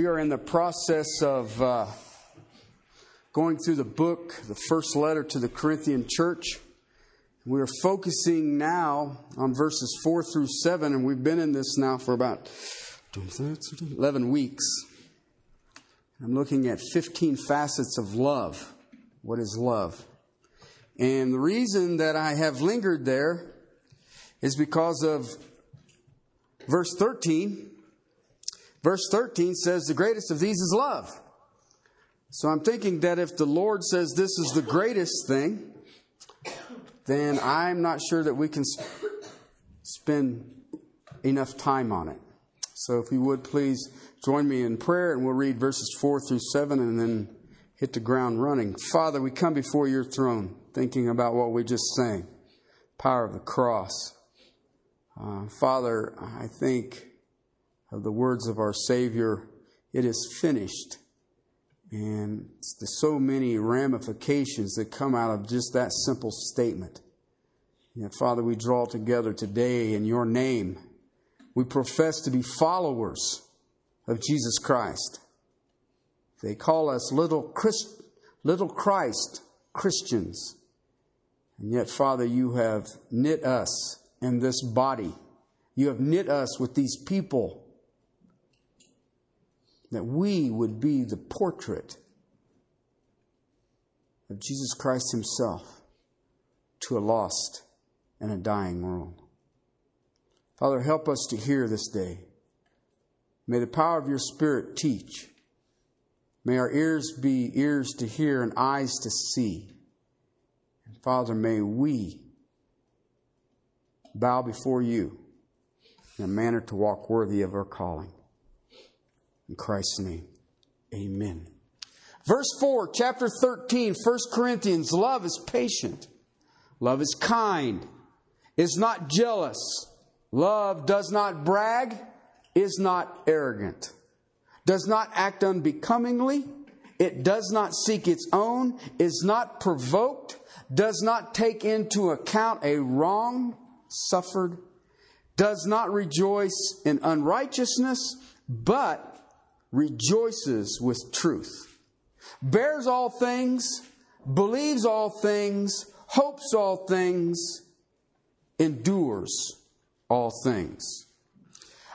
We are in the process of uh, going through the book, the first letter to the Corinthian church. We are focusing now on verses 4 through 7, and we've been in this now for about 11 weeks. I'm looking at 15 facets of love. What is love? And the reason that I have lingered there is because of verse 13. Verse 13 says, The greatest of these is love. So I'm thinking that if the Lord says this is the greatest thing, then I'm not sure that we can spend enough time on it. So if you would please join me in prayer and we'll read verses 4 through 7 and then hit the ground running. Father, we come before your throne thinking about what we just sang power of the cross. Uh, Father, I think of the words of our Savior, it is finished. And there's so many ramifications that come out of just that simple statement. Yet, Father, we draw together today in your name. We profess to be followers of Jesus Christ. They call us little, Christ, little Christ Christians. And yet, Father, you have knit us in this body. You have knit us with these people that we would be the portrait of Jesus Christ Himself to a lost and a dying world. Father, help us to hear this day. May the power of your Spirit teach. May our ears be ears to hear and eyes to see. And Father, may we bow before you in a manner to walk worthy of our calling. In Christ's name, amen. Verse 4, chapter 13, 1 Corinthians love is patient, love is kind, is not jealous, love does not brag, is not arrogant, does not act unbecomingly, it does not seek its own, is not provoked, does not take into account a wrong suffered, does not rejoice in unrighteousness, but rejoices with truth, bears all things, believes all things, hopes all things, endures all things.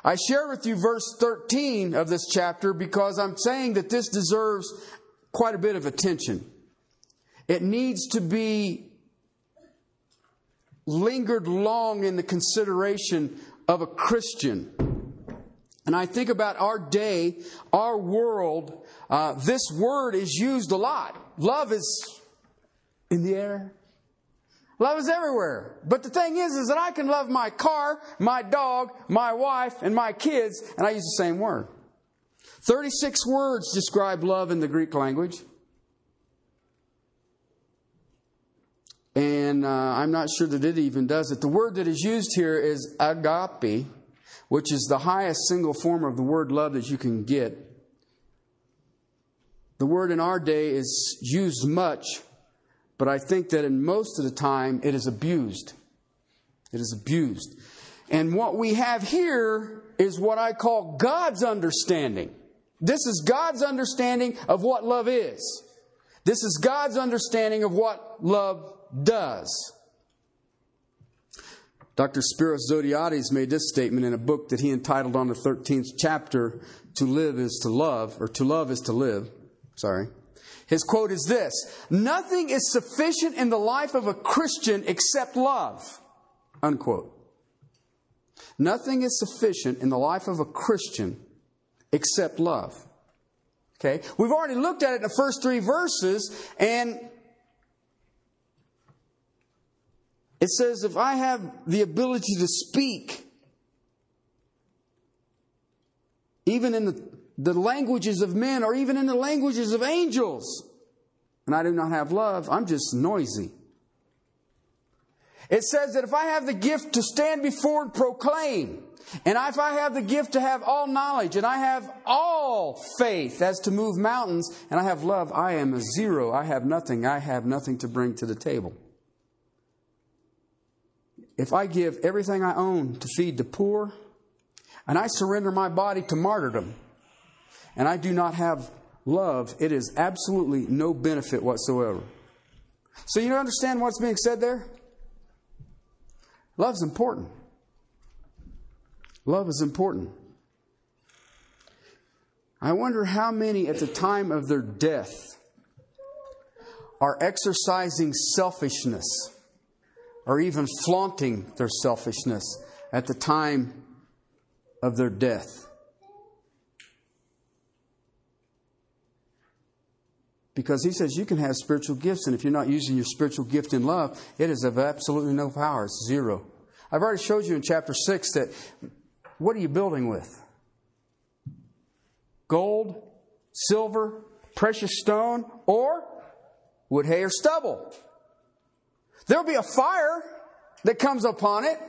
I share with you verse 13 of this chapter because I'm saying that this deserves quite a bit of attention. It needs to be lingered long in the consideration of a Christian. And I think about our day, our world, uh, this word is used a lot. Love is in the air. Love is everywhere. But the thing is, is that I can love my car, my dog, my wife, and my kids, and I use the same word. 36 words describe love in the Greek language. And uh, I'm not sure that it even does it. The word that is used here is agape, which is the highest single form of the word love that you can get. The word in our day is used much, but I think that in most of the time it is abused. It is abused. And what we have here is what I call God's understanding. This is God's understanding of what love is. This is God's understanding of what love does. Dr. Spiros Zodhiates made this statement in a book that he entitled on the 13th chapter, To Live is to Love, or To Love is to Live. Sorry. His quote is this Nothing is sufficient in the life of a Christian except love. Unquote. Nothing is sufficient in the life of a Christian except love. Okay? We've already looked at it in the first three verses, and It says, if I have the ability to speak, even in the, the languages of men or even in the languages of angels, and I do not have love, I'm just noisy. It says that if I have the gift to stand before and proclaim, and if I have the gift to have all knowledge, and I have all faith as to move mountains, and I have love, I am a zero. I have nothing. I have nothing to bring to the table if I give everything I own to feed the poor, and I surrender my body to martyrdom, and I do not have love, it is absolutely no benefit whatsoever. So you understand what's being said there? Love's important. Love is important. I wonder how many at the time of their death are exercising selfishness or even flaunting their selfishness at the time of their death. Because he says you can have spiritual gifts, and if you're not using your spiritual gift in love, it is of absolutely no power. It's zero. I've already showed you in chapter 6 that what are you building with? Gold, silver, precious stone, or wood, hay, or stubble. There'll be a fire that comes upon it,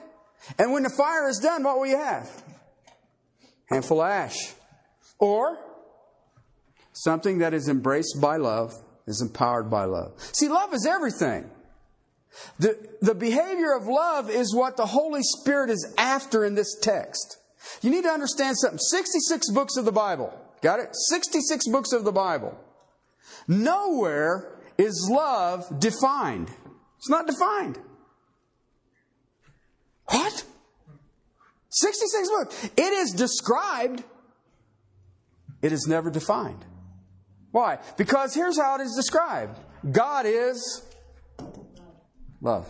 and when the fire is done, what will you have? Handful of ash. Or something that is embraced by love, is empowered by love. See, love is everything. The, the behavior of love is what the Holy Spirit is after in this text. You need to understand something. 66 books of the Bible. Got it? 66 books of the Bible. Nowhere is love defined. It's not defined. What? 66 books. It is described, it is never defined. Why? Because here's how it is described God is love.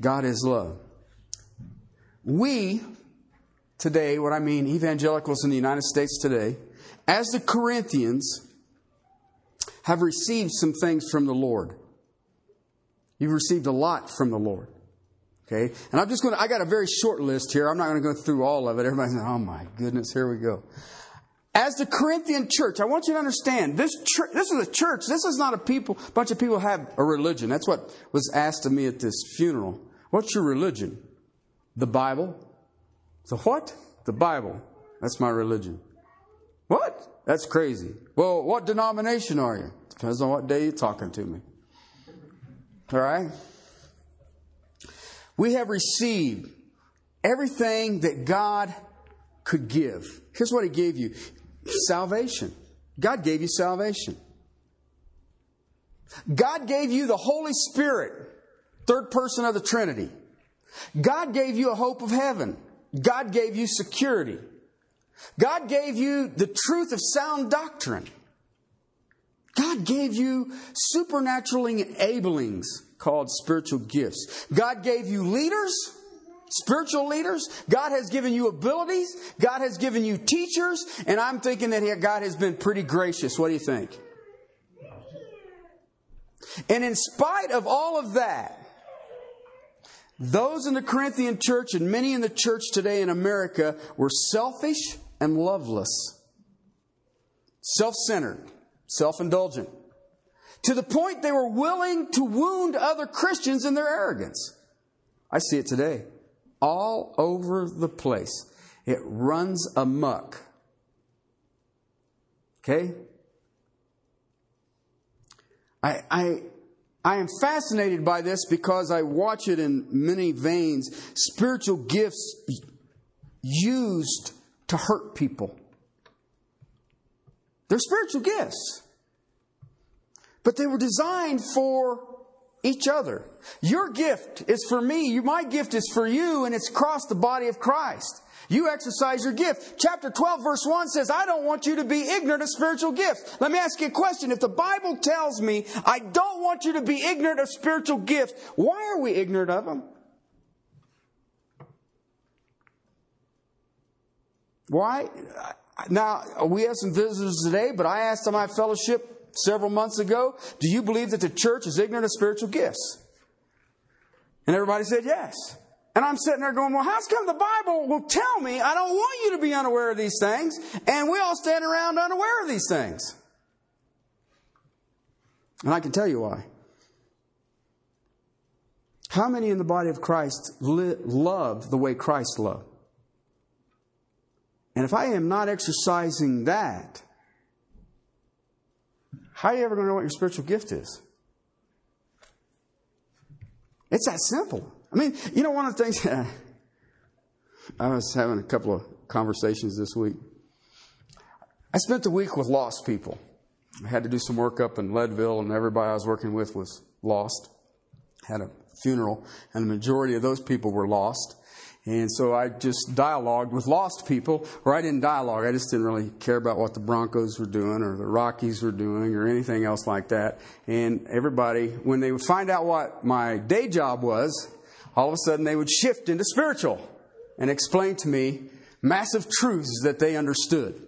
God is love. We, today, what I mean, evangelicals in the United States today, as the Corinthians, have received some things from the Lord. You've received a lot from the Lord. Okay? And I'm just going to, I got a very short list here. I'm not going to go through all of it. Everybody's like, oh my goodness, here we go. As the Corinthian church, I want you to understand this church, this is a church. This is not a people, bunch of people have a religion. That's what was asked of me at this funeral. What's your religion? The Bible. The what? The Bible. That's my religion. What? That's crazy. Well, what denomination are you? Depends on what day you're talking to me. All right? We have received everything that God could give. Here's what He gave you salvation. God gave you salvation. God gave you the Holy Spirit, third person of the Trinity. God gave you a hope of heaven. God gave you security. God gave you the truth of sound doctrine. God gave you supernatural enablings called spiritual gifts. God gave you leaders, spiritual leaders. God has given you abilities. God has given you teachers. And I'm thinking that God has been pretty gracious. What do you think? And in spite of all of that, those in the Corinthian church and many in the church today in America were selfish and loveless, self centered, self indulgent, to the point they were willing to wound other Christians in their arrogance. I see it today, all over the place. It runs amuck. Okay? I, I, I am fascinated by this because I watch it in many veins. Spiritual gifts used to hurt people. They're spiritual gifts. But they were designed for each other. Your gift is for me, my gift is for you, and it's across the body of Christ. You exercise your gift. Chapter 12, verse 1 says, I don't want you to be ignorant of spiritual gifts. Let me ask you a question. If the Bible tells me I don't want you to be ignorant of spiritual gifts, why are we ignorant of them? Why? Now, we have some visitors today, but I asked my fellowship several months ago, do you believe that the church is ignorant of spiritual gifts? And everybody said yes. And I'm sitting there going, well, how's come the Bible will tell me I don't want you to be unaware of these things, and we all stand around unaware of these things? And I can tell you why. How many in the body of Christ li- love the way Christ loved? And if I am not exercising that, how are you ever going to know what your spiritual gift is? It's that simple. I mean, you know, one of the things I was having a couple of conversations this week. I spent the week with lost people. I had to do some work up in Leadville, and everybody I was working with was lost. Had a funeral, and the majority of those people were lost. And so I just dialogued with lost people, or I didn't dialogue. I just didn't really care about what the Broncos were doing or the Rockies were doing or anything else like that. And everybody, when they would find out what my day job was, all of a sudden they would shift into spiritual and explain to me massive truths that they understood.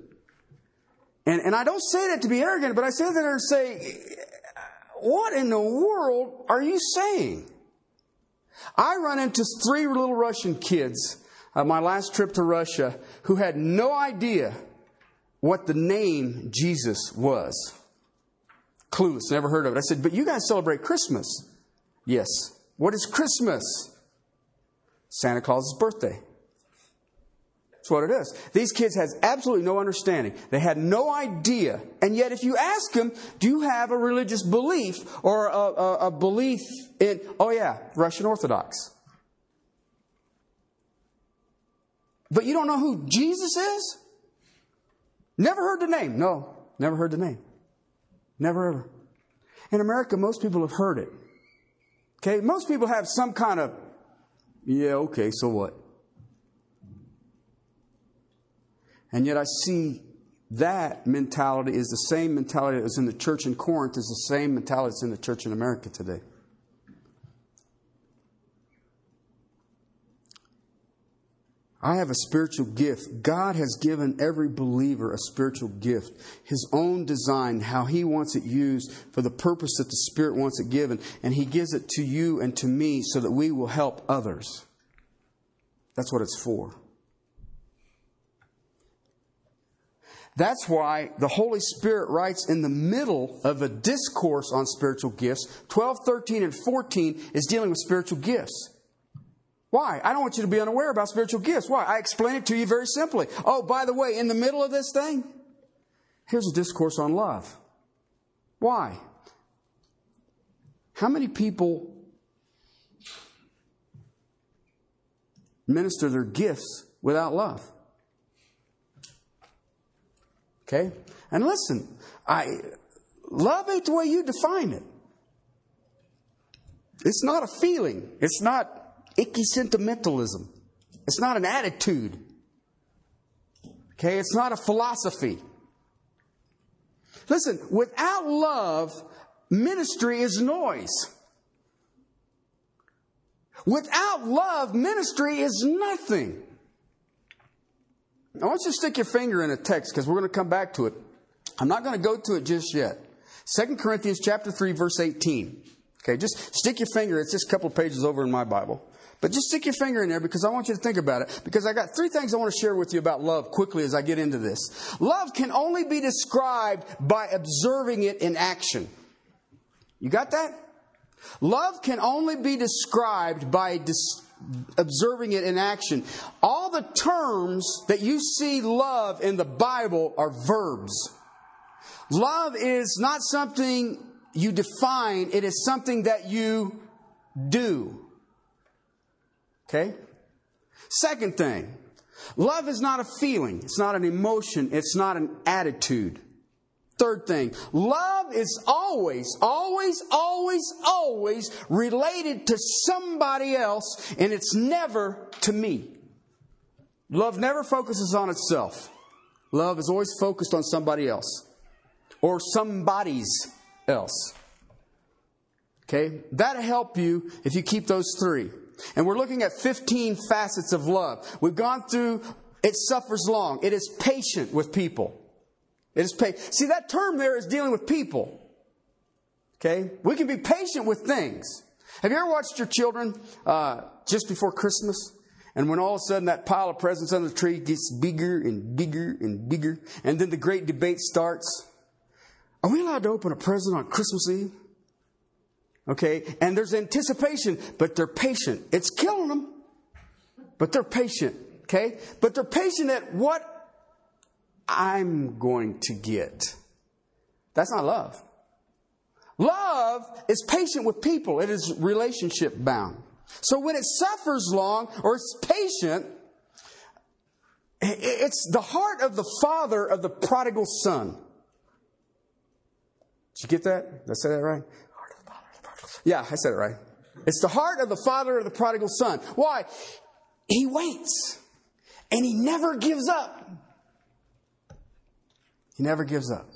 And, and I don't say that to be arrogant, but I say that to say, what in the world are you saying? I run into three little Russian kids on my last trip to Russia who had no idea what the name Jesus was. Clueless, never heard of it. I said, But you guys celebrate Christmas. Yes. What is Christmas? Santa Claus's birthday. That's what it is. These kids has absolutely no understanding. They had no idea. And yet, if you ask them, do you have a religious belief or a, a, a belief in, oh yeah, Russian Orthodox? But you don't know who Jesus is? Never heard the name. No, never heard the name. Never ever. In America, most people have heard it. Okay, most people have some kind of, yeah, okay, so what? And yet I see that mentality is the same mentality that was in the church in Corinth, is the same mentality that's in the church in America today. I have a spiritual gift. God has given every believer a spiritual gift, His own design, how He wants it used for the purpose that the Spirit wants it given. And He gives it to you and to me so that we will help others. That's what it's for. That's why the Holy Spirit writes in the middle of a discourse on spiritual gifts. 12, 13, and 14 is dealing with spiritual gifts. Why? I don't want you to be unaware about spiritual gifts. Why? I explain it to you very simply. Oh, by the way, in the middle of this thing, here's a discourse on love. Why? How many people minister their gifts without love? Okay? And listen, I love it the way you define it. It's not a feeling. It's not icky sentimentalism. It's not an attitude. Okay? It's not a philosophy. Listen, without love, ministry is noise. Without love, ministry is nothing. I want you to stick your finger in a text because we're going to come back to it. I'm not going to go to it just yet. 2 Corinthians chapter 3 verse 18. Okay, just stick your finger. It's just a couple of pages over in my Bible. But just stick your finger in there because I want you to think about it. Because I got three things I want to share with you about love quickly as I get into this. Love can only be described by observing it in action. You got that? Love can only be described by dis- observing it in action. All the terms that you see love in the Bible are verbs. Love is not something you define, it is something that you do. Okay? Second thing, love is not a feeling, it's not an emotion, it's not an attitude. Third thing, love is always, always, always, always related to somebody else, and it's never to me. Love never focuses on itself. Love is always focused on somebody else or somebody's else. Okay? That'll help you if you keep those three. And we're looking at 15 facets of love. We've gone through it suffers long, it is patient with people. It is patient. See, that term there is dealing with people. Okay? We can be patient with things. Have you ever watched your children uh, just before Christmas? And when all of a sudden that pile of presents under the tree gets bigger and bigger and bigger, and then the great debate starts Are we allowed to open a present on Christmas Eve? Okay? And there's anticipation, but they're patient. It's killing them, but they're patient. Okay? But they're patient at what I'm going to get. That's not love. Love is patient with people, it is relationship bound. So when it suffers long or it's patient, It's the heart of the father of the prodigal son. Did you get that? Did I say that right? Yeah, I said it right. It's the heart of the father of the prodigal son. Why? He waits and he never gives up. He never gives up.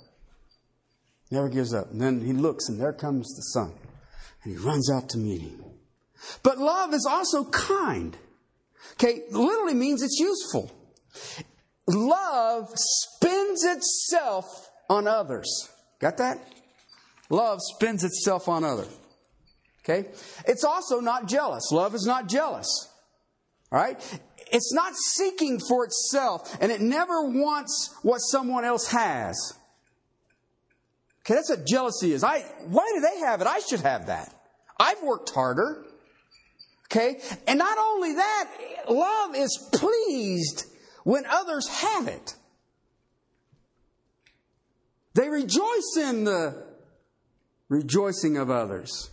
Never gives up. And then he looks and there comes the son and he runs out to meet him. But love is also kind. Okay, literally means it's useful. Love spends itself on others. Got that? Love spends itself on others. Okay? It's also not jealous. Love is not jealous. All right? It's not seeking for itself, and it never wants what someone else has. Okay, that's what jealousy is. I, why do they have it? I should have that. I've worked harder. Okay? And not only that, love is pleased when others have it. They rejoice in the rejoicing of others.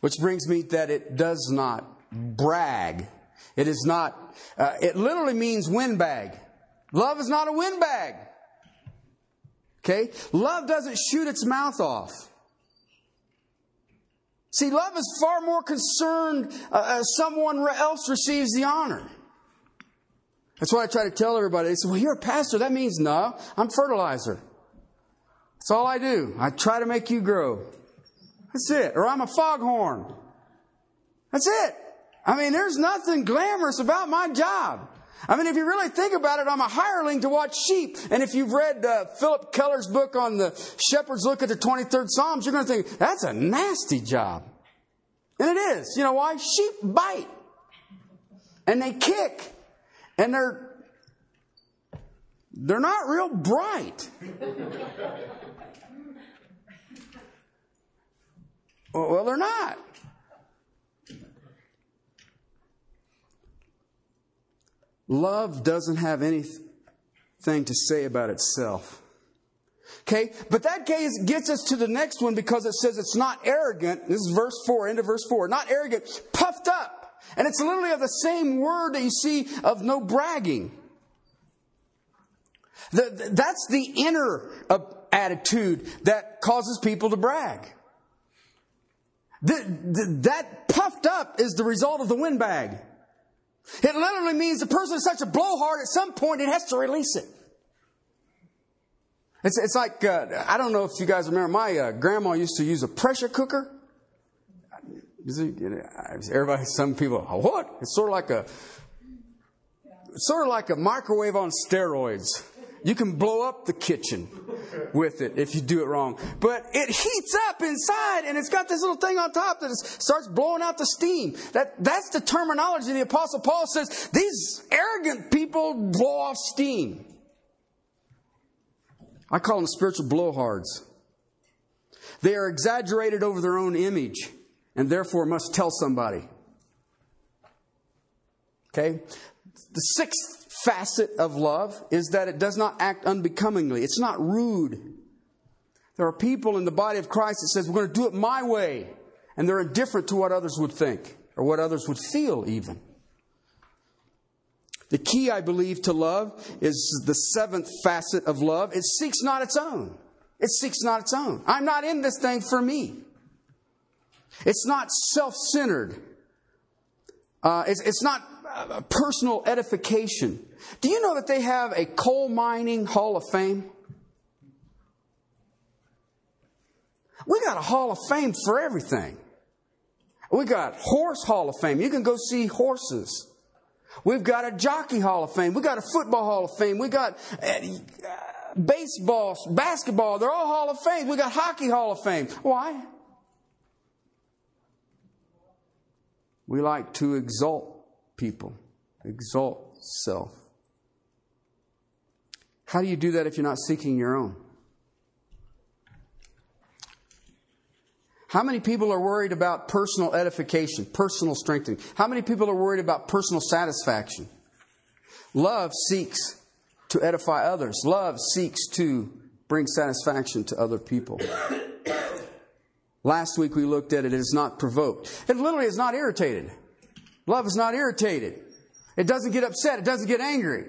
Which brings me that it does not brag. It is not, uh, it literally means windbag. Love is not a windbag. Okay? Love doesn't shoot its mouth off. See, love is far more concerned uh, someone else receives the honor. That's why I try to tell everybody. They say, well, you're a pastor. That means no, I'm fertilizer. That's all I do. I try to make you grow. That's it. Or I'm a foghorn. That's it. I mean, there's nothing glamorous about my job. I mean, if you really think about it, I'm a hireling to watch sheep. And if you've read uh, Phillip Keller's book on the shepherd's look at the 23rd Psalms, you're going to think, that's a nasty job. And it is. You know why? Sheep bite. And they kick. And they're, they're not real bright. well, they're not. Love doesn't have anything to say about itself. Okay, but that gets us to the next one because it says it's not arrogant. This is verse 4, end of verse 4. Not arrogant, puffed up. And it's literally of the same word that you see of no bragging. The, that's the inner uh, attitude that causes people to brag. The, the, that puffed up is the result of the windbag. It literally means the person is such a blowhard, at some point it has to release it. It's, it's like, uh, I don't know if you guys remember, my uh, grandma used to use a pressure cooker. Everybody, some people, what? It's sort of like a, sort of like a microwave on steroids. You can blow up the kitchen with it if you do it wrong. But it heats up inside and it's got this little thing on top that starts blowing out the steam. That, that's the terminology the Apostle Paul says these arrogant people blow off steam. I call them spiritual blowhards. They are exaggerated over their own image and therefore must tell somebody. Okay? The sixth facet of love is that it does not act unbecomingly. It's not rude. There are people in the body of Christ that says, we're going to do it my way. And they're indifferent to what others would think or what others would feel even. The key, I believe, to love is the seventh facet of love. It seeks not its own. It seeks not its own. I'm not in this thing for me. It's not self centered. Uh, it's, it's not uh, personal edification. Do you know that they have a coal mining hall of fame? We got a hall of fame for everything. We got horse hall of fame. You can go see horses. We've got a jockey hall of fame. We got a football hall of fame. We got uh, baseball, basketball. They're all hall of fame. We got hockey hall of fame. Why? We like to exalt people, exalt self. How do you do that if you're not seeking your own? How many people are worried about personal edification, personal strengthening? How many people are worried about personal satisfaction? Love seeks to edify others. Love seeks to bring satisfaction to other people. Last week we looked at it, it is not provoked. It literally is not irritated. Love is not irritated. It doesn't get upset. It doesn't get angry.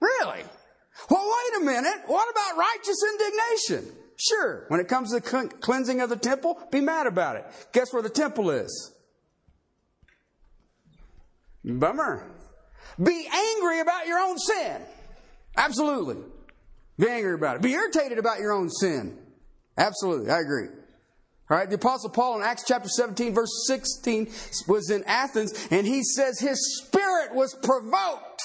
Really? Well, wait a minute. What about righteous indignation? Sure. When it comes to the cleansing of the temple, be mad about it. Guess where the temple is? Bummer. Be angry about your own sin. Absolutely. Be angry about it. Be irritated about your own sin. Absolutely. I agree. All right, the Apostle Paul in Acts chapter 17, verse 16, was in Athens, and he says his spirit was provoked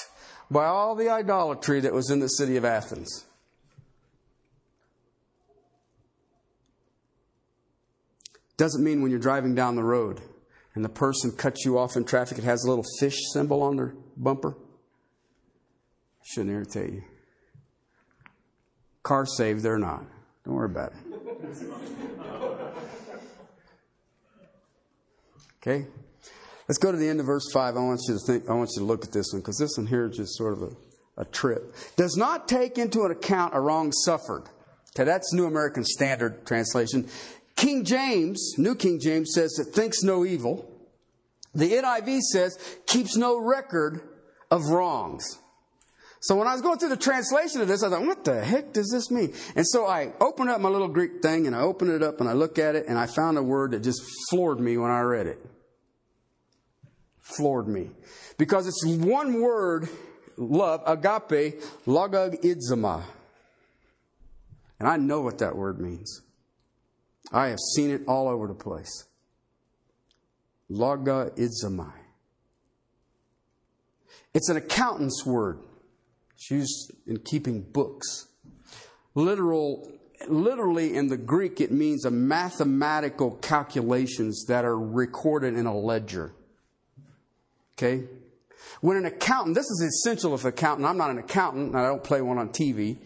by all the idolatry that was in the city of Athens. Doesn't mean when you're driving down the road and the person cuts you off in traffic, it has a little fish symbol on their bumper. Shouldn't irritate you. Car saved, they're not. Don't worry about it. Okay? Let's go to the end of verse 5. I want you to think, I want you to look at this one because this one here is just sort of a, a trip. Does not take into account a wrong suffered. Okay, that's New American Standard Translation. King James, New King James says it thinks no evil. The NIV says keeps no record of wrongs. So when I was going through the translation of this, I thought, what the heck does this mean? And so I opened up my little Greek thing and I opened it up and I looked at it and I found a word that just floored me when I read it. Floored me. Because it's one word, love, agape, logog idzama. And I know what that word means. I have seen it all over the place. Loga It's an accountant's word. It's used in keeping books. Literal, literally in the Greek, it means a mathematical calculations that are recorded in a ledger. Okay? When an accountant, this is essential if an accountant, I'm not an accountant, I don't play one on TV,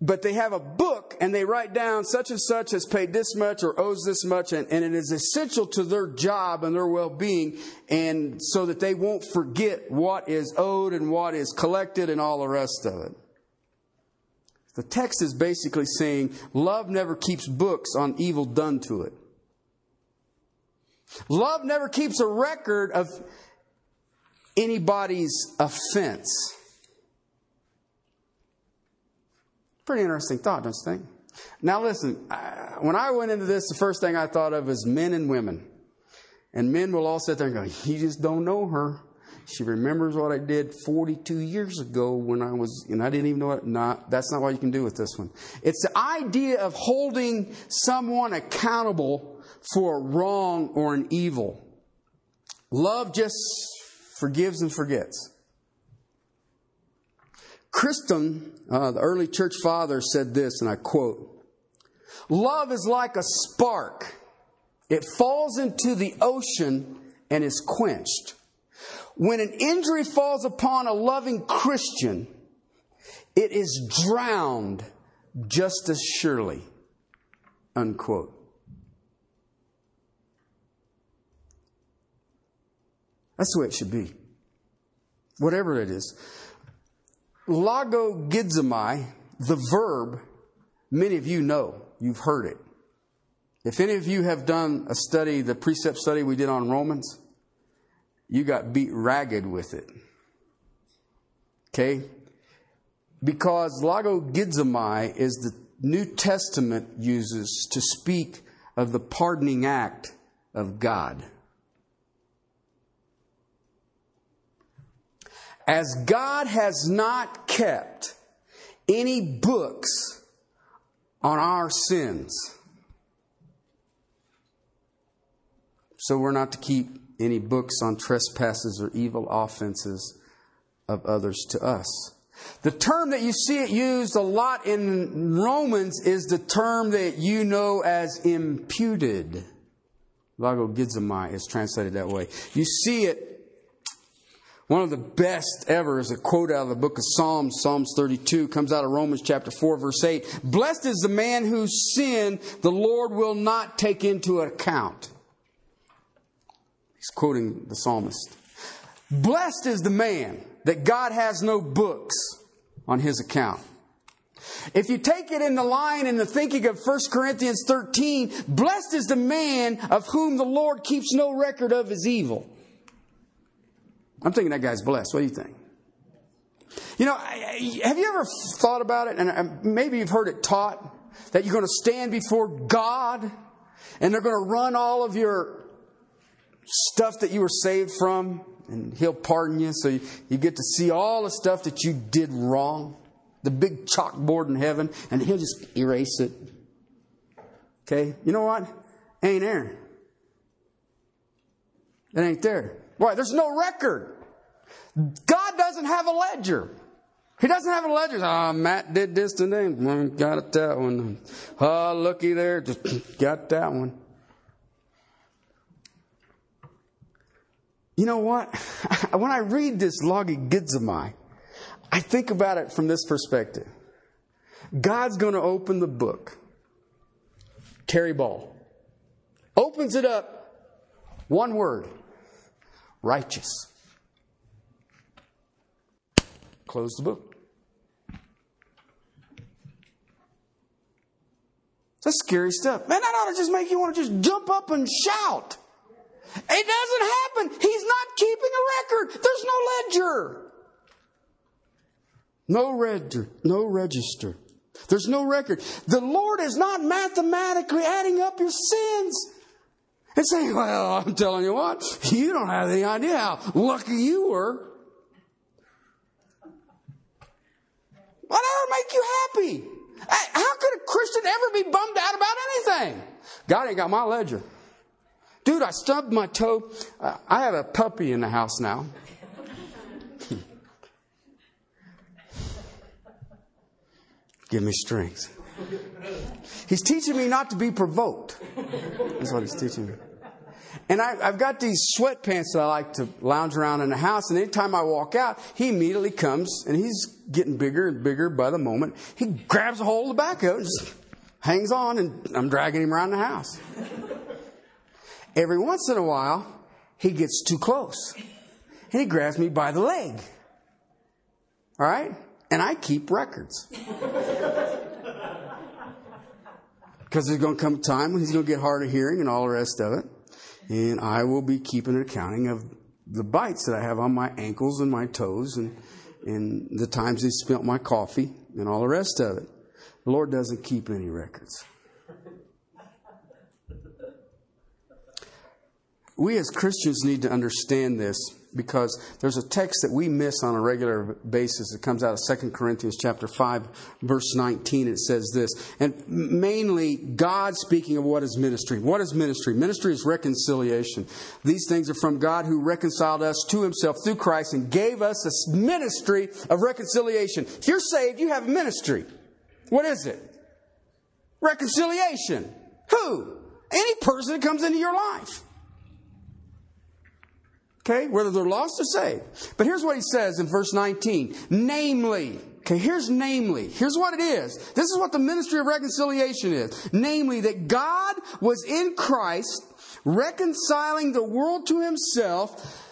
but they have a book and they write down such and such has paid this much or owes this much, and, and it is essential to their job and their well being, and so that they won't forget what is owed and what is collected and all the rest of it. The text is basically saying love never keeps books on evil done to it. Love never keeps a record of anybody's offense. Pretty interesting thought, don't you think? Now, listen, when I went into this, the first thing I thought of was men and women. And men will all sit there and go, You just don't know her. She remembers what I did 42 years ago when I was, and I didn't even know it. Not, that's not what you can do with this one. It's the idea of holding someone accountable for a wrong or an evil. Love just forgives and forgets. Chrysostom, uh, the early church father, said this, and I quote Love is like a spark, it falls into the ocean and is quenched. When an injury falls upon a loving Christian, it is drowned just as surely. Unquote. That's the way it should be. Whatever it is. Logogizomai, the verb, many of you know. You've heard it. If any of you have done a study, the precept study we did on Romans, you got beat ragged with it. Okay? Because logogizomai is the New Testament uses to speak of the pardoning act of God. As God has not kept any books on our sins, so we're not to keep any books on trespasses or evil offenses of others to us. The term that you see it used a lot in Romans is the term that you know as imputed. Logogizomai is translated that way. You see it one of the best ever is a quote out of the book of Psalms, Psalms 32, comes out of Romans chapter 4, verse 8. Blessed is the man whose sin the Lord will not take into account. He's quoting the psalmist. Blessed is the man that God has no books on his account. If you take it in the line in the thinking of 1 Corinthians 13, blessed is the man of whom the Lord keeps no record of his evil. I'm thinking that guy's blessed. What do you think? You know, have you ever thought about it? And uh, maybe you've heard it taught that you're going to stand before God and they're going to run all of your stuff that you were saved from and He'll pardon you so you, you get to see all the stuff that you did wrong. The big chalkboard in heaven and He'll just erase it. Okay? You know what? Ain't there. It ain't there. Why? There's no record. God doesn't have a ledger. He doesn't have a ledger. Ah, oh, Matt did this today. Got that one. Oh, looky there. Just got that one. You know what? When I read this Logi Gidzamai, I think about it from this perspective. God's going to open the book. Terry Ball opens it up. One word righteous. Close the book. That's scary stuff. Man, that ought to just make you want to just jump up and shout. It doesn't happen. He's not keeping a record. There's no ledger. No register. No register. There's no record. The Lord is not mathematically adding up your sins and saying, Well, I'm telling you what, you don't have any idea how lucky you were. Whatever make you happy. How could a Christian ever be bummed out about anything? God ain't got my ledger. Dude, I stubbed my toe. Uh, I have a puppy in the house now. Give me strength. He's teaching me not to be provoked. That's what he's teaching me. And I, have got these sweatpants that I like to lounge around in the house. And anytime I walk out, he immediately comes and he's getting bigger and bigger by the moment. He grabs a hold of the back of it and just hangs on, and I'm dragging him around the house. Every once in a while, he gets too close and he grabs me by the leg. All right? And I keep records. Because there's going to come a time when he's going to get hard of hearing and all the rest of it. And I will be keeping an accounting of the bites that I have on my ankles and my toes and, and the times he spilt my coffee and all the rest of it. The Lord doesn't keep any records. We as Christians need to understand this because there's a text that we miss on a regular basis. It comes out of 2 Corinthians chapter 5 verse 19. It says this, and mainly God speaking of what is ministry. What is ministry? Ministry is reconciliation. These things are from God who reconciled us to himself through Christ and gave us a ministry of reconciliation. If you're saved, you have a ministry. What is it? Reconciliation. Who? Any person that comes into your life. Okay, whether they're lost or saved. But here's what he says in verse 19. Namely, okay, here's namely. Here's what it is. This is what the ministry of reconciliation is. Namely, that God was in Christ reconciling the world to himself,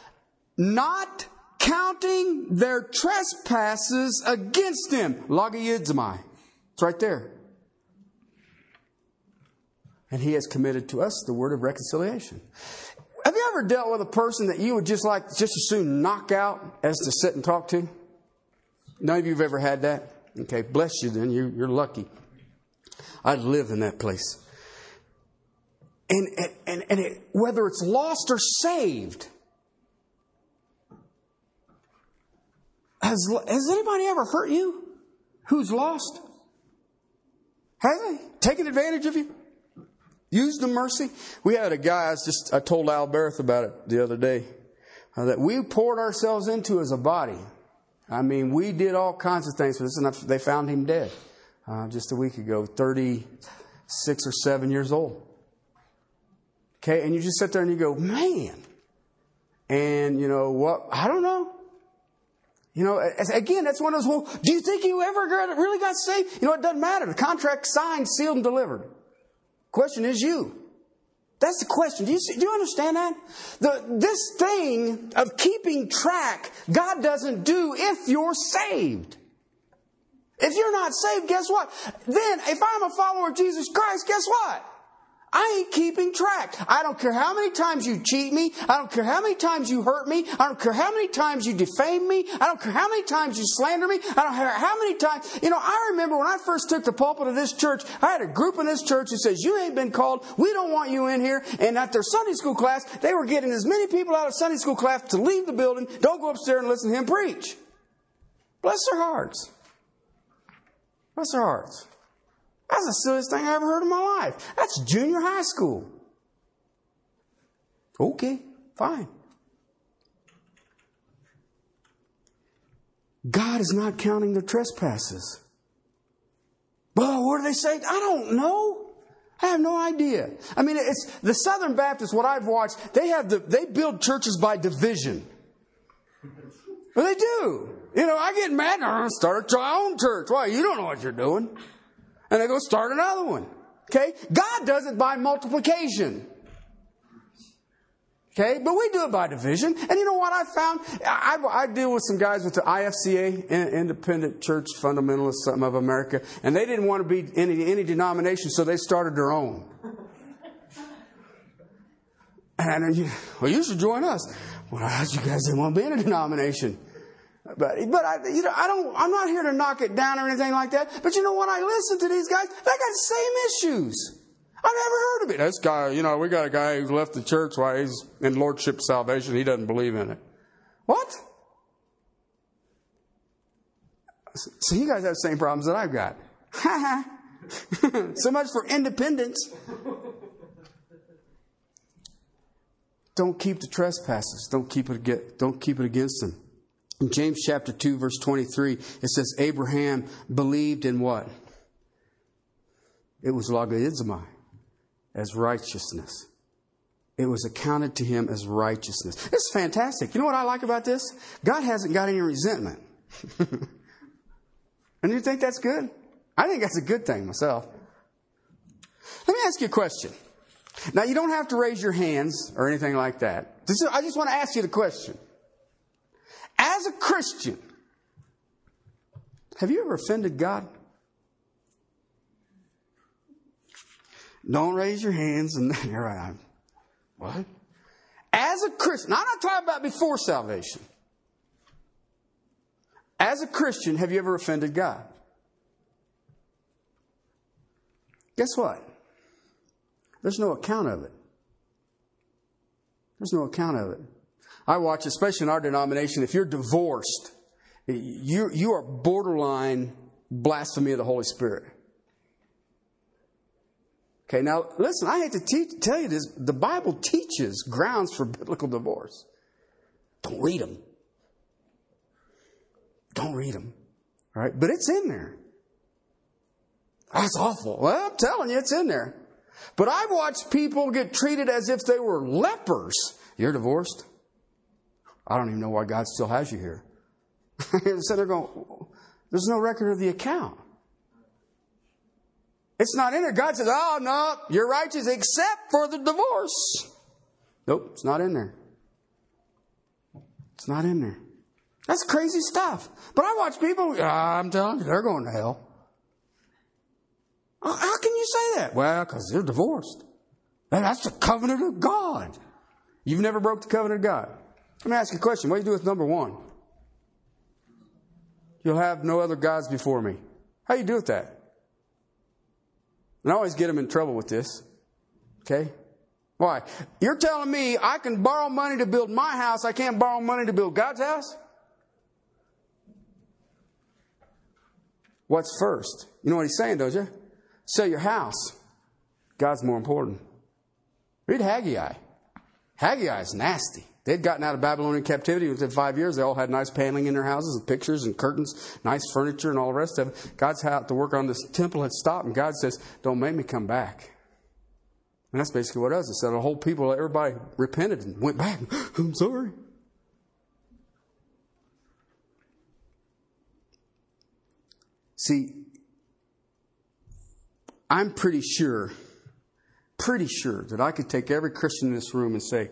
not counting their trespasses against him. Logayidzamai. It's right there. And he has committed to us the word of reconciliation. Have you ever dealt with a person that you would just like just as soon knock out as to sit and talk to? None of you have ever had that? Okay, bless you then. You're, you're lucky. I live in that place. And, and, and it, whether it's lost or saved, has, has anybody ever hurt you who's lost? Have they taken advantage of you? Use the mercy. We had a guy, I just, I told Al Barrett about it the other day, uh, that we poured ourselves into as a body. I mean, we did all kinds of things for this, and they found him dead uh, just a week ago, 36 or 7 years old. Okay, and you just sit there and you go, man. And, you know, what? I don't know. You know, again, that's one of those, well, do you think you ever really got saved? You know, it doesn't matter. The contract signed, sealed, and delivered. Question is you. That's the question. Do you, see, do you understand that? The, this thing of keeping track, God doesn't do if you're saved. If you're not saved, guess what? Then, if I'm a follower of Jesus Christ, guess what? I ain't keeping track. I don't care how many times you cheat me. I don't care how many times you hurt me. I don't care how many times you defame me. I don't care how many times you slander me. I don't care how many times. You know, I remember when I first took the pulpit of this church, I had a group in this church who says, You ain't been called. We don't want you in here. And at their Sunday school class, they were getting as many people out of Sunday school class to leave the building. Don't go upstairs and listen to him preach. Bless their hearts. Bless their hearts. That's the silliest thing I ever heard in my life. That's junior high school. Okay, fine. God is not counting their trespasses. Well, what do they say? I don't know. I have no idea. I mean, it's the Southern Baptists. What I've watched, they have the they build churches by division. Well, they do. You know, I get mad and I start a own church. Why? You don't know what you're doing and they go start another one. Okay? God does it by multiplication. Okay? But we do it by division. And you know what I found? I, I deal with some guys with the IFCA, Independent Church Fundamentalists something of America, and they didn't want to be any, any denomination, so they started their own. And you, well, you should join us. Well, you guys didn't want to be in a denomination. But, but I, you know, I don't, I'm not here to knock it down or anything like that. But you know what? I listen to these guys. They got the same issues. I've never heard of it. This guy, you know, we got a guy who's left the church while he's in Lordship salvation. He doesn't believe in it. What? So you guys have the same problems that I've got. so much for independence. Don't keep the trespasses. Don't keep it. Don't keep it against them. In James chapter 2, verse 23, it says, Abraham believed in what? It was logizomai, as righteousness. It was accounted to him as righteousness. It's fantastic. You know what I like about this? God hasn't got any resentment. and you think that's good? I think that's a good thing myself. Let me ask you a question. Now, you don't have to raise your hands or anything like that. I just want to ask you the question. As a Christian, have you ever offended God? Don't raise your hands and here I am. What? As a Christian, I'm not talking about before salvation. As a Christian, have you ever offended God? Guess what? There's no account of it. There's no account of it. I watch, especially in our denomination, if you're divorced, you, you are borderline blasphemy of the Holy Spirit. Okay, now listen, I hate to teach, tell you this. The Bible teaches grounds for biblical divorce. Don't read them. Don't read them. All right? But it's in there. That's awful. Well, I'm telling you, it's in there. But I've watched people get treated as if they were lepers. You're divorced? I don't even know why God still has you here. And so they're going, there's no record of the account. It's not in there. God says, oh, no, you're righteous except for the divorce. Nope, it's not in there. It's not in there. That's crazy stuff. But I watch people, I'm telling you, they're going to hell. How can you say that? Well, because they're divorced. That's the covenant of God. You've never broke the covenant of God. Let me ask you a question. What do you do with number one? You'll have no other gods before me. How do you do with that? And I always get them in trouble with this. Okay? Why? You're telling me I can borrow money to build my house, I can't borrow money to build God's house? What's first? You know what he's saying, don't you? Sell your house. God's more important. Read Haggai. Haggai is nasty. They'd gotten out of Babylonian captivity within five years. They all had nice paneling in their houses and pictures and curtains, nice furniture and all the rest of it. God's had to work on this temple had stopped, and God says, Don't make me come back. And that's basically what it was. It said the whole people, everybody repented and went back. I'm sorry. See, I'm pretty sure, pretty sure that I could take every Christian in this room and say,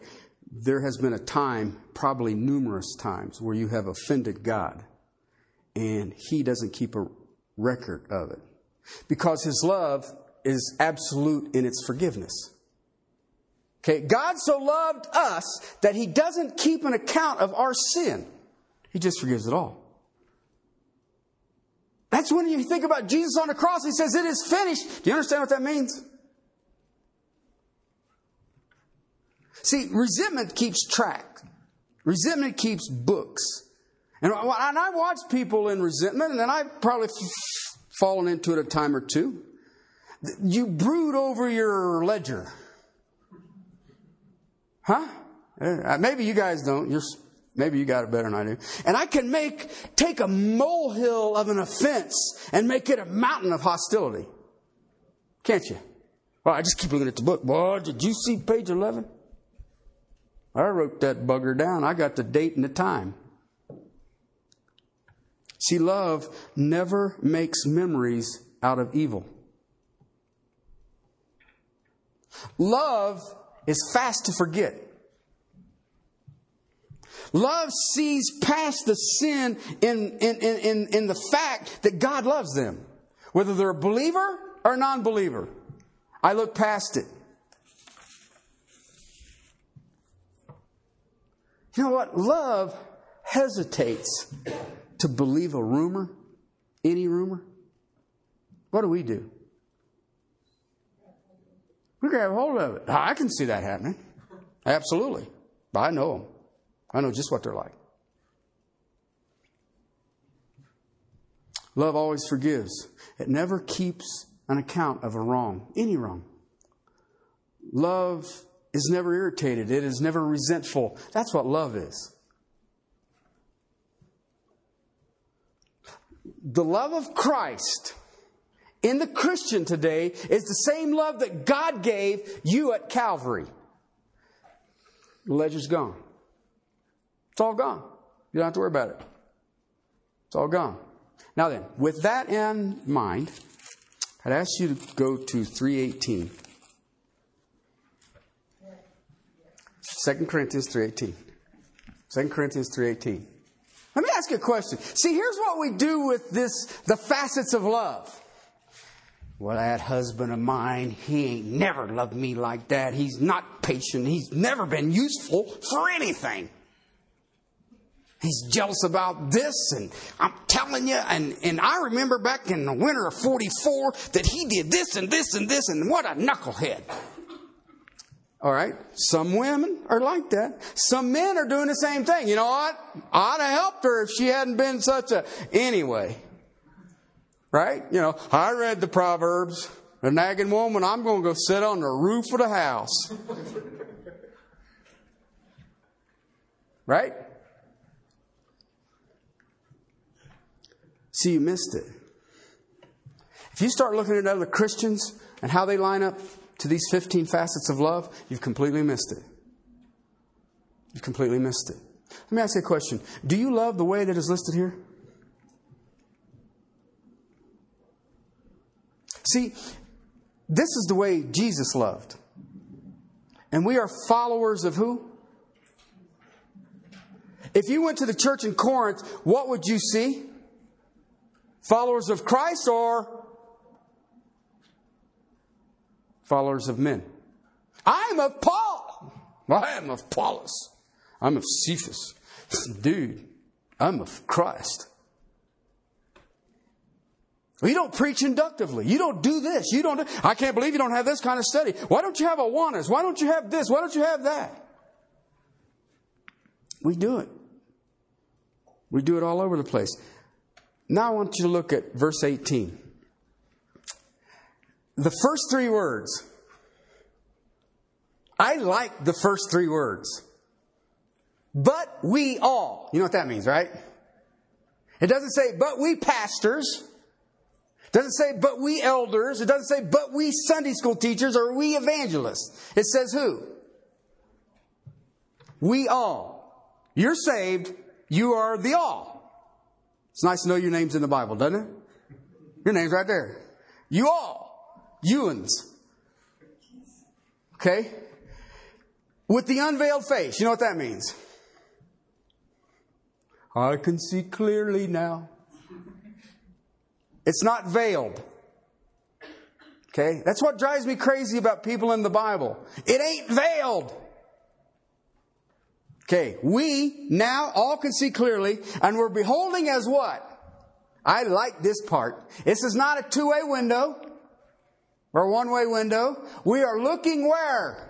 there has been a time, probably numerous times, where you have offended God, and He doesn't keep a record of it. Because His love is absolute in its forgiveness. Okay, God so loved us that he doesn't keep an account of our sin. He just forgives it all. That's when you think about Jesus on the cross, he says, It is finished. Do you understand what that means? See, resentment keeps track, resentment keeps books. And, I watch people in resentment, and I've probably fallen into it a time or two. You brood over your ledger. Huh? Uh, maybe you guys don't. You're, maybe you got it better than I do. And I can make, take a molehill of an offense and make it a mountain of hostility. Can't you? Well, I just keep looking at the book. Boy, did you see page 11? I wrote that bugger down. I got the date and the time. See, love never makes memories out of evil. Love is fast to forget. Love sees past the sin in, in, in, in, the fact that God loves them, whether they're a believer or non believer. I look past it. You know what? Love hesitates to believe a rumor, any rumor. What do we do? We grab hold of it. I can see that happening. Absolutely. But I know them. I know just what they're like. Love always forgives. It never keeps an account of a wrong, any wrong. Love is never irritated. It is never resentful. That's what love is. The love of Christ in the Christian today is the same love that God gave you at Calvary. The ledger's gone. It's all gone. You don't have to worry about it. It's all gone. Now then, with that in mind, I'd ask you to go to 318. 2 Corinthians 3.18. 2 Corinthians 3.18. Let me ask you a question. See, here's what we do with this, the facets of love. Well, that husband of mine, he ain't never loved me like that. He's not patient. He's never been useful for anything. He's jealous about this, and I'm telling you, and, and I remember back in the winter of 44 that he did this and this and this, and what a knucklehead. All right? Some women are like that. Some men are doing the same thing. You know what? I'd have helped her if she hadn't been such a. Anyway. Right? You know, I read the Proverbs. A nagging woman, I'm going to go sit on the roof of the house. right? See, you missed it. If you start looking at other Christians and how they line up to these 15 facets of love, you've completely missed it. You've completely missed it. Let me ask you a question Do you love the way that is listed here? See, this is the way Jesus loved. And we are followers of who? If you went to the church in Corinth, what would you see? Followers of Christ or followers of men? I'm of Paul. I am of Apollos. I'm of Cephas. Dude, I'm of Christ. You don't preach inductively. You don't do this. You don't do, I can't believe you don't have this kind of study. Why don't you have a Awanas? Why don't you have this? Why don't you have that? We do it. We do it all over the place. Now I want you to look at verse 18. The first three words. I like the first three words. But we all. You know what that means, right? It doesn't say, but we pastors. It doesn't say, but we elders. It doesn't say, but we Sunday school teachers or we evangelists. It says who? We all. You're saved. You are the all. It's nice to know your name's in the Bible, doesn't it? Your name's right there. You all. Ewans. Okay? With the unveiled face. You know what that means? I can see clearly now. It's not veiled. Okay? That's what drives me crazy about people in the Bible. It ain't veiled. Okay, we now all can see clearly, and we're beholding as what? I like this part. This is not a two way window or one way window. We are looking where?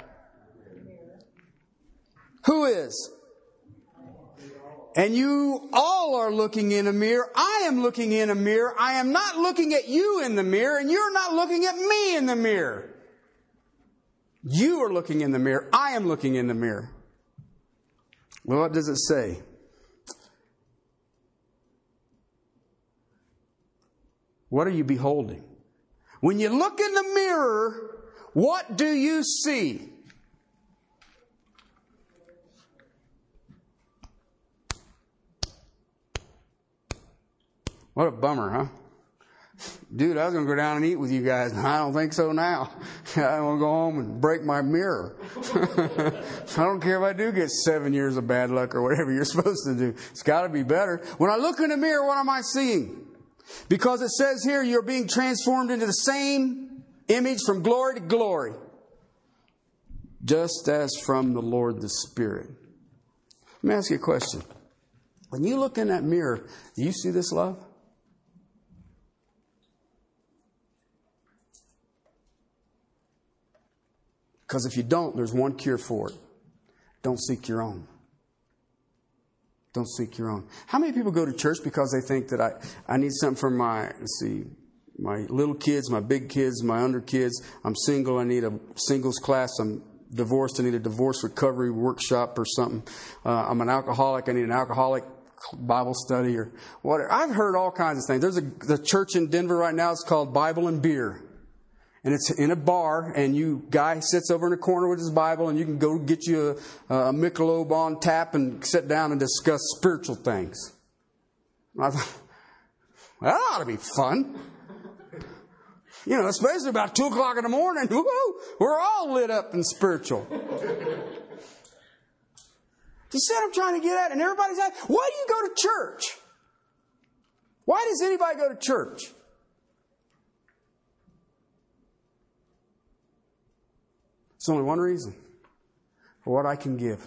Who is? And you all are looking in a mirror. I am looking in a mirror. I am not looking at you in the mirror, and you're not looking at me in the mirror. You are looking in the mirror. I am looking in the mirror. Well, what does it say? What are you beholding? When you look in the mirror, what do you see? What a bummer, huh? Dude, I was going to go down and eat with you guys, and I don't think so now. I want to go home and break my mirror. I don't care if I do get seven years of bad luck or whatever you're supposed to do. It's got to be better. When I look in the mirror, what am I seeing? Because it says here, you're being transformed into the same image from glory to glory, just as from the Lord the Spirit. Let me ask you a question. When you look in that mirror, do you see this love? Because if you don't, there's one cure for it. Don't seek your own. Don't seek your own. How many people go to church because they think that I, I need something for my, see, my little kids, my big kids, my under kids. I'm single. I need a singles class. I'm divorced. I need a divorce recovery workshop or something. Uh, I'm an alcoholic. I need an alcoholic Bible study or whatever. I've heard all kinds of things. There's a the church in Denver right now. It's called Bible and Beer and it's in a bar, and you guy sits over in a corner with his Bible, and you can go get you a, a Michelob on tap and sit down and discuss spiritual things. And I thought, that ought to be fun. You know, especially about two o'clock in the morning. We're all lit up and spiritual. You what I'm trying to get at? And everybody's like, why do you go to church? Why does anybody go to church? It's only one reason for what I can give.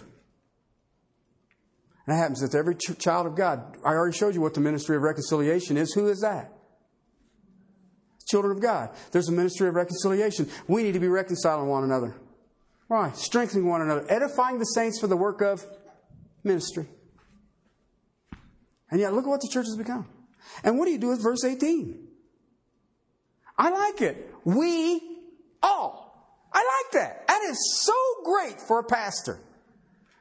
And that happens with every ch- child of God. I already showed you what the ministry of reconciliation is. Who is that? Children of God. There's a ministry of reconciliation. We need to be reconciling one another. Why? Strengthening one another, edifying the saints for the work of ministry. And yet, look at what the church has become. And what do you do with verse 18? I like it. We all. I like that. Is so great for a pastor.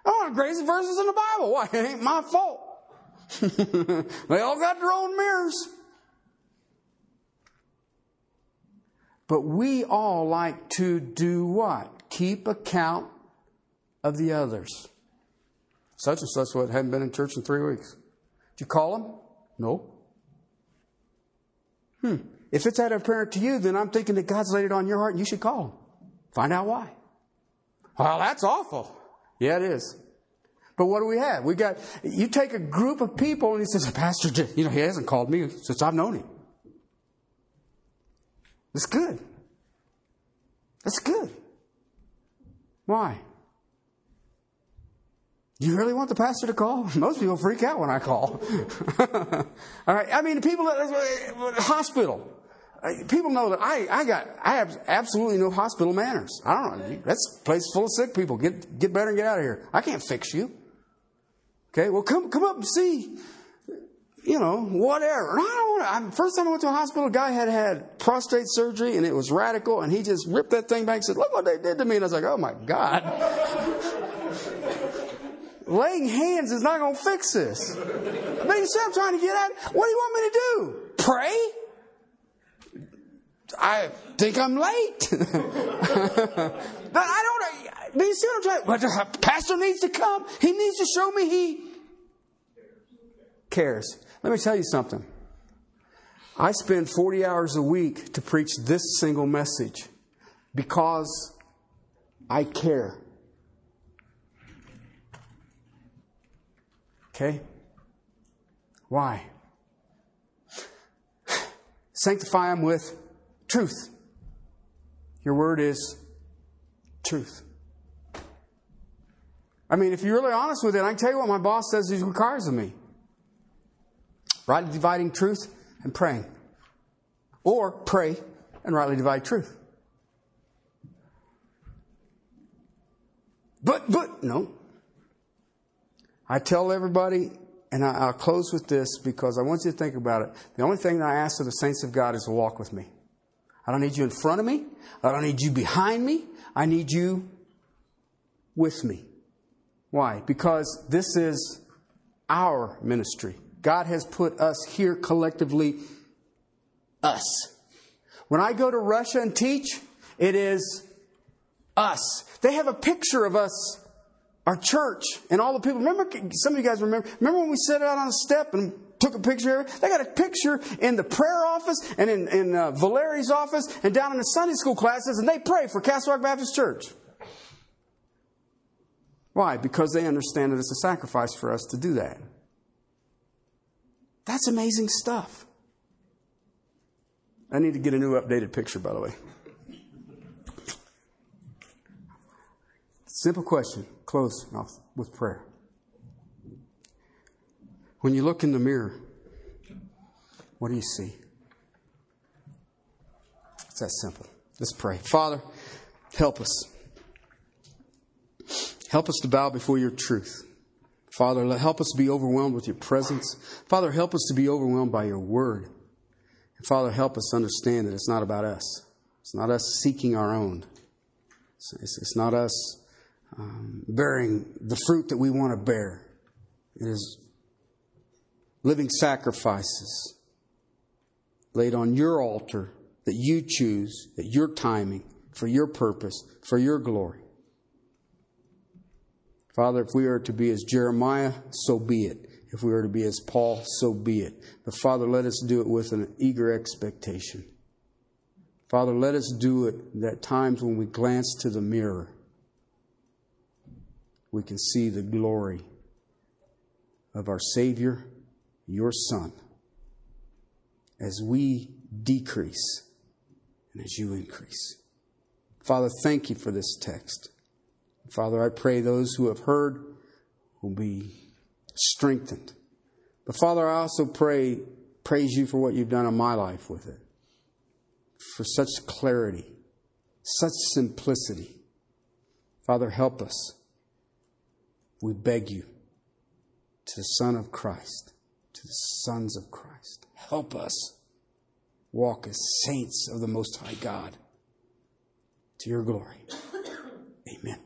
I want the greatest verses in the Bible. Why? It ain't my fault. they all got their own mirrors. But we all like to do what? Keep account of the others. Such and such what hadn't been in church in three weeks. Did you call them? No. Hmm. If it's that apparent to you, then I'm thinking that God's laid it on your heart and you should call them. Find out why. Well, that's awful. Yeah, it is. But what do we have? We got, you take a group of people and he says, Pastor, you know, he hasn't called me since I've known him. That's good. That's good. Why? Do You really want the pastor to call? Most people freak out when I call. All right. I mean, people at the eh, hospital people know that I, I got I have absolutely no hospital manners. I don't know. That's a place full of sick people. Get get better and get out of here. I can't fix you. Okay, well come come up and see. You know, whatever. I don't want to. First time I went to a hospital, a guy had had prostate surgery and it was radical, and he just ripped that thing back and said, "Look what they did to me." And I was like, "Oh my god." Laying hands is not going to fix this. But you see, I'm trying to get at. What do you want me to do? Pray? I think I'm late. but I don't, uh, do you see what I'm trying? But the pastor needs to come. He needs to show me he cares. Let me tell you something. I spend 40 hours a week to preach this single message because I care. Okay? Why? Sanctify them with truth. Your word is truth. I mean, if you're really honest with it, I can tell you what my boss says he requires of me. Rightly dividing truth and praying. Or pray and rightly divide truth. But, but, no. I tell everybody, and I, will close with this because I want you to think about it. The only thing that I ask of the saints of God is to walk with me. I don't need you in front of me. I don't need you behind me. I need you with me. Why? Because this is our ministry. God has put us here collectively, us. When I go to Russia and teach, it is us. They have a picture of us, our church, and all the people. Remember, some of you guys remember, remember when we sat out on a step and took a picture of it. They got a picture in the prayer office and in, in uh, office and down in the Sunday school classes, and they pray for Castle Rock Baptist Church. Why? Because they understand that it's a sacrifice for us to do that. That's amazing stuff. I need to get a new updated picture, by the way. Simple question. Close with prayer. When you look in the mirror, what do you see? It's that simple. Let's pray. Father, help us. Help us to bow before your truth. Father, help us be overwhelmed with your presence. Father, help us to be overwhelmed by your word. And Father, help us understand that it's not about us. It's not us seeking our own. It's, it's not us um, bearing the fruit that we want to bear. It is living sacrifices laid on your altar that you choose, at your timing, for your purpose, for your glory. Father, if we are to be as Jeremiah, so be it. If we are to be as Paul, so be it. But Father, let us do it with an eager expectation. Father, let us do it that times when we glance to the mirror, we can see the glory of our Savior, your Son, as we decrease and as you increase. Father, thank you for this text. Father, I pray those who have heard will be strengthened. But Father, I also pray, praise you for what you've done in my life with it. For such clarity, such simplicity. Father, help us. We beg you to the Son of Christ, to the sons of Christ. Help us walk as saints of the Most High God to your glory. Amen.